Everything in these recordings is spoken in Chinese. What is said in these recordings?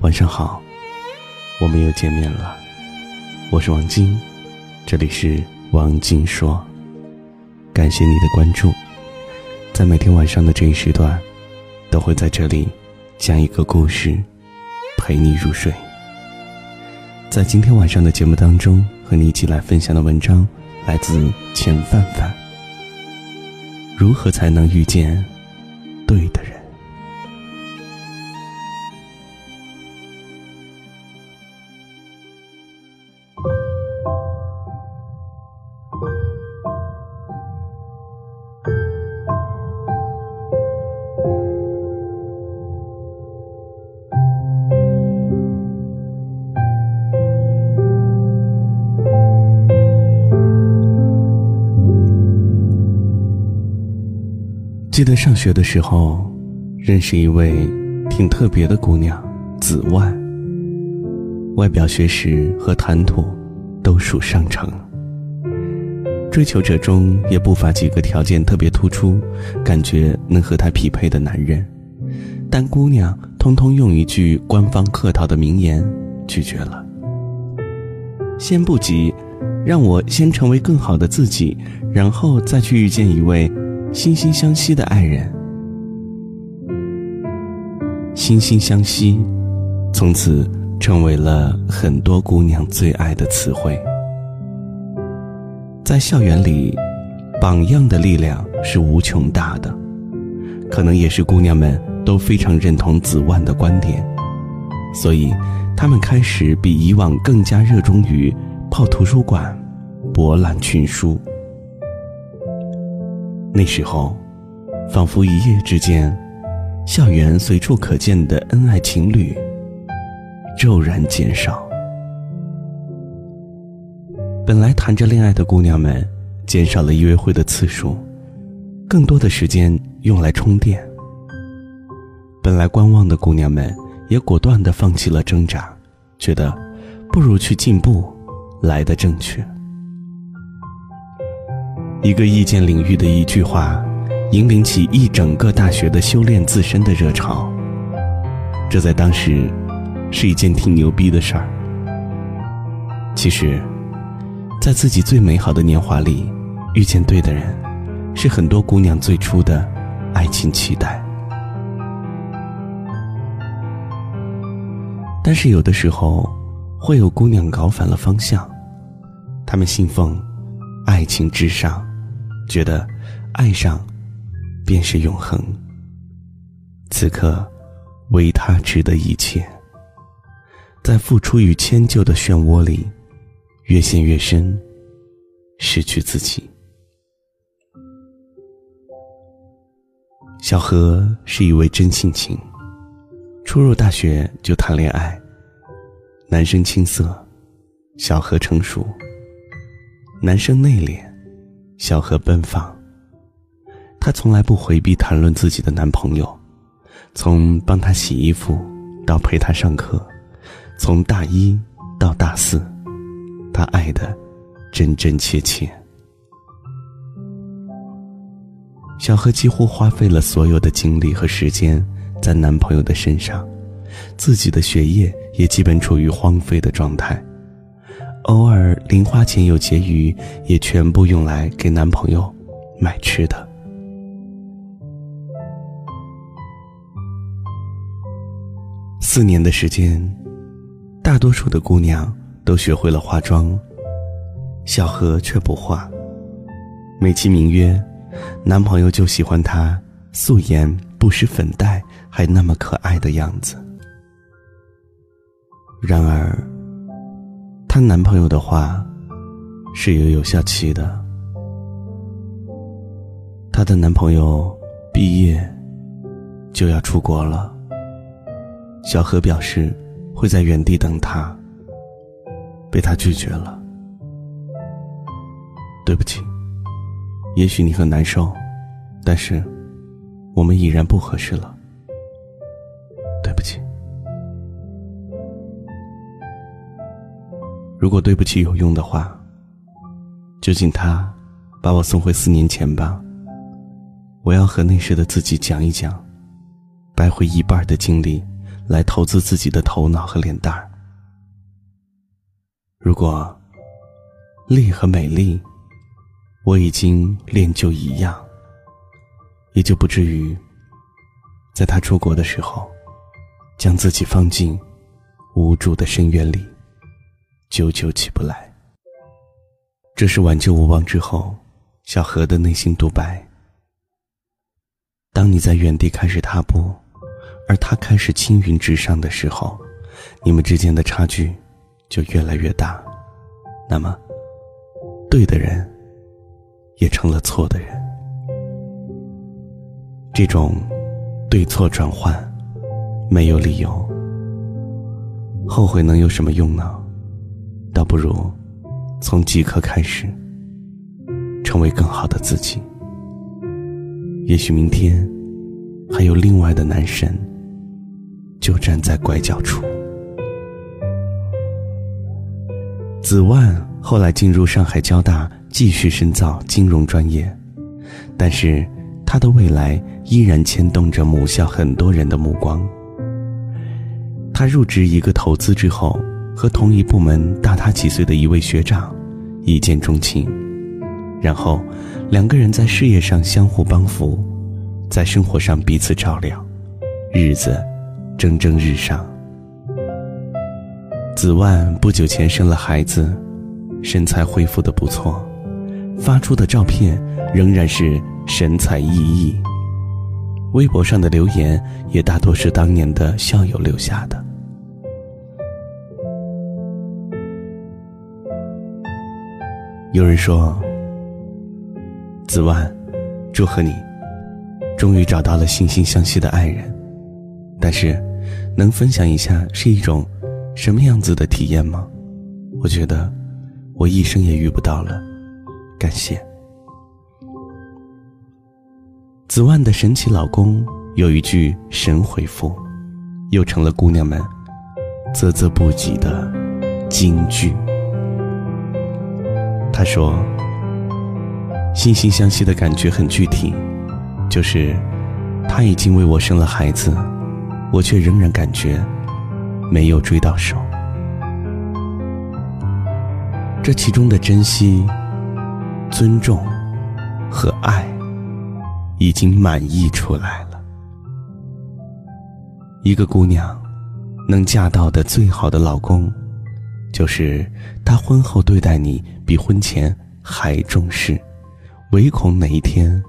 晚上好，我们又见面了。我是王晶，这里是王晶说。感谢你的关注，在每天晚上的这一时段，都会在这里讲一个故事，陪你入睡。在今天晚上的节目当中，和你一起来分享的文章来自钱范范。如何才能遇见对的人？记得上学的时候，认识一位挺特别的姑娘，紫万。外表、学识和谈吐都属上乘。追求者中也不乏几个条件特别突出，感觉能和她匹配的男人，但姑娘通通用一句官方客套的名言拒绝了。先不急，让我先成为更好的自己，然后再去遇见一位。惺惺相惜的爱人，惺惺相惜，从此成为了很多姑娘最爱的词汇。在校园里，榜样的力量是无穷大的，可能也是姑娘们都非常认同子万的观点，所以她们开始比以往更加热衷于泡图书馆，博览群书。那时候，仿佛一夜之间，校园随处可见的恩爱情侣骤然减少。本来谈着恋爱的姑娘们，减少了约会的次数，更多的时间用来充电。本来观望的姑娘们，也果断的放弃了挣扎，觉得不如去进步来的正确。一个意见领域的一句话，引领起一整个大学的修炼自身的热潮。这在当时，是一件挺牛逼的事儿。其实，在自己最美好的年华里，遇见对的人，是很多姑娘最初的爱情期待。但是有的时候，会有姑娘搞反了方向，她们信奉爱情至上。觉得，爱上，便是永恒。此刻，为他值得一切。在付出与迁就的漩涡里，越陷越深，失去自己。小何是一位真性情，初入大学就谈恋爱。男生青涩，小何成熟。男生内敛。小何奔放。她从来不回避谈论自己的男朋友，从帮他洗衣服到陪他上课，从大一到大四，她爱的真真切切。小何几乎花费了所有的精力和时间在男朋友的身上，自己的学业也基本处于荒废的状态。偶尔零花钱有结余，也全部用来给男朋友买吃的。四年的时间，大多数的姑娘都学会了化妆，小何却不化。美其名曰，男朋友就喜欢她素颜不施粉黛，还那么可爱的样子。然而。她男朋友的话是有有效期的。她的男朋友毕业就要出国了。小何表示会在原地等他，被他拒绝了。对不起，也许你很难受，但是我们已然不合适了。如果对不起有用的话，就请他把我送回四年前吧。我要和那时的自己讲一讲，掰回一半的精力来投资自己的头脑和脸蛋儿。如果丽和美丽，我已经练就一样，也就不至于在他出国的时候，将自己放进无助的深渊里，久久起不来。这是挽救无望之后，小何的内心独白。当你在原地开始踏步，而他开始青云直上的时候，你们之间的差距就越来越大。那么，对的人也成了错的人。这种对错转换没有理由，后悔能有什么用呢？倒不如从即刻开始，成为更好的自己。也许明天，还有另外的男神，就站在拐角处。子万后来进入上海交大，继续深造金融专业，但是他的未来依然牵动着母校很多人的目光。他入职一个投资之后，和同一部门大他几岁的一位学长一见钟情。然后，两个人在事业上相互帮扶，在生活上彼此照料，日子蒸蒸日上。子万不久前生了孩子，身材恢复的不错，发出的照片仍然是神采奕奕。微博上的留言也大多是当年的校友留下的。有人说。子万，祝贺你，终于找到了惺惺相惜的爱人。但是，能分享一下是一种什么样子的体验吗？我觉得我一生也遇不到了。感谢。子万的神奇老公有一句神回复，又成了姑娘们啧啧不及的金句。他说。惺惺相惜的感觉很具体，就是他已经为我生了孩子，我却仍然感觉没有追到手。这其中的珍惜、尊重和爱，已经满溢出来了。一个姑娘能嫁到的最好的老公，就是他婚后对待你比婚前还重视。唯恐哪一天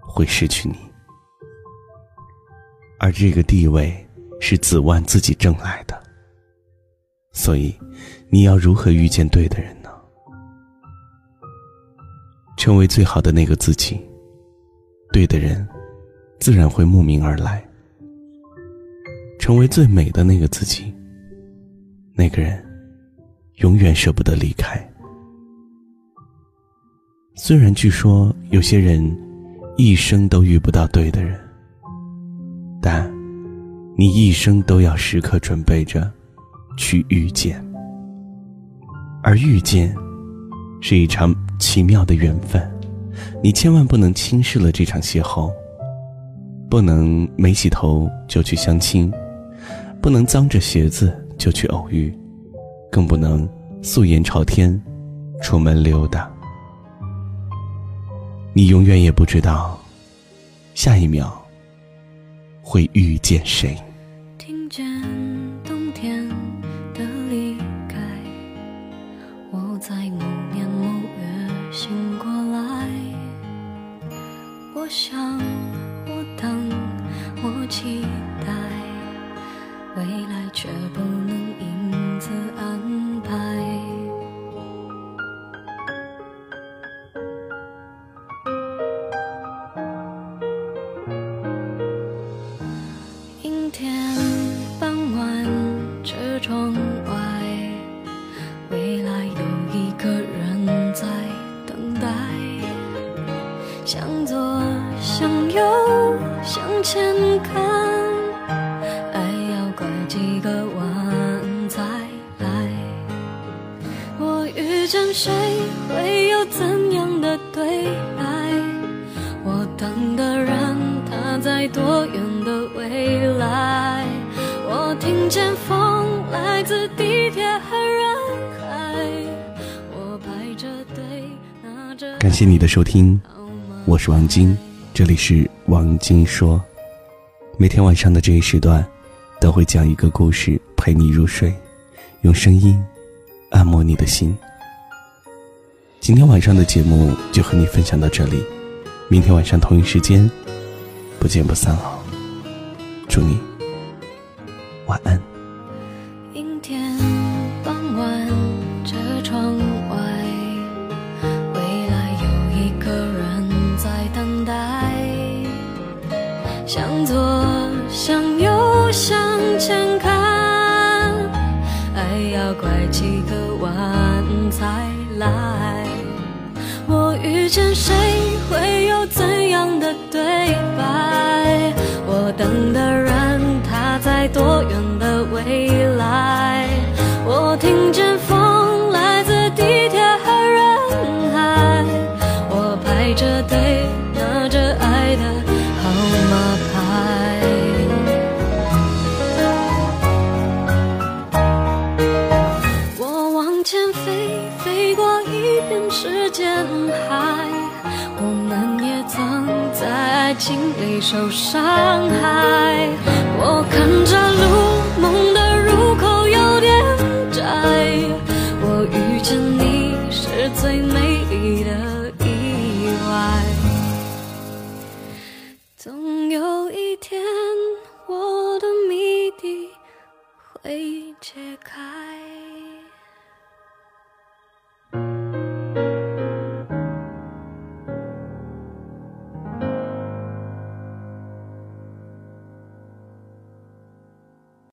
会失去你，而这个地位是子万自己挣来的，所以你要如何遇见对的人呢？成为最好的那个自己，对的人自然会慕名而来。成为最美的那个自己，那个人永远舍不得离开。虽然据说有些人一生都遇不到对的人，但你一生都要时刻准备着去遇见。而遇见是一场奇妙的缘分，你千万不能轻视了这场邂逅，不能没洗头就去相亲，不能脏着鞋子就去偶遇，更不能素颜朝天出门溜达。你永远也不知道，下一秒会遇见谁。几个弯才来。我遇见谁，会有怎样的对白？我等的人，他在多远的未来？我听。听见风来自地铁和人海。我排着队拿着。感谢你的收听，我是王晶，这里是王晶说。每天晚上的这一时段，都会讲一个故事陪你入睡，用声音按摩你的心。今天晚上的节目就和你分享到这里，明天晚上同一时间不见不散哦。祝你晚安。遇见谁，会有怎样的对白？我等的人，他在多远的未来？我听见风心里受伤害。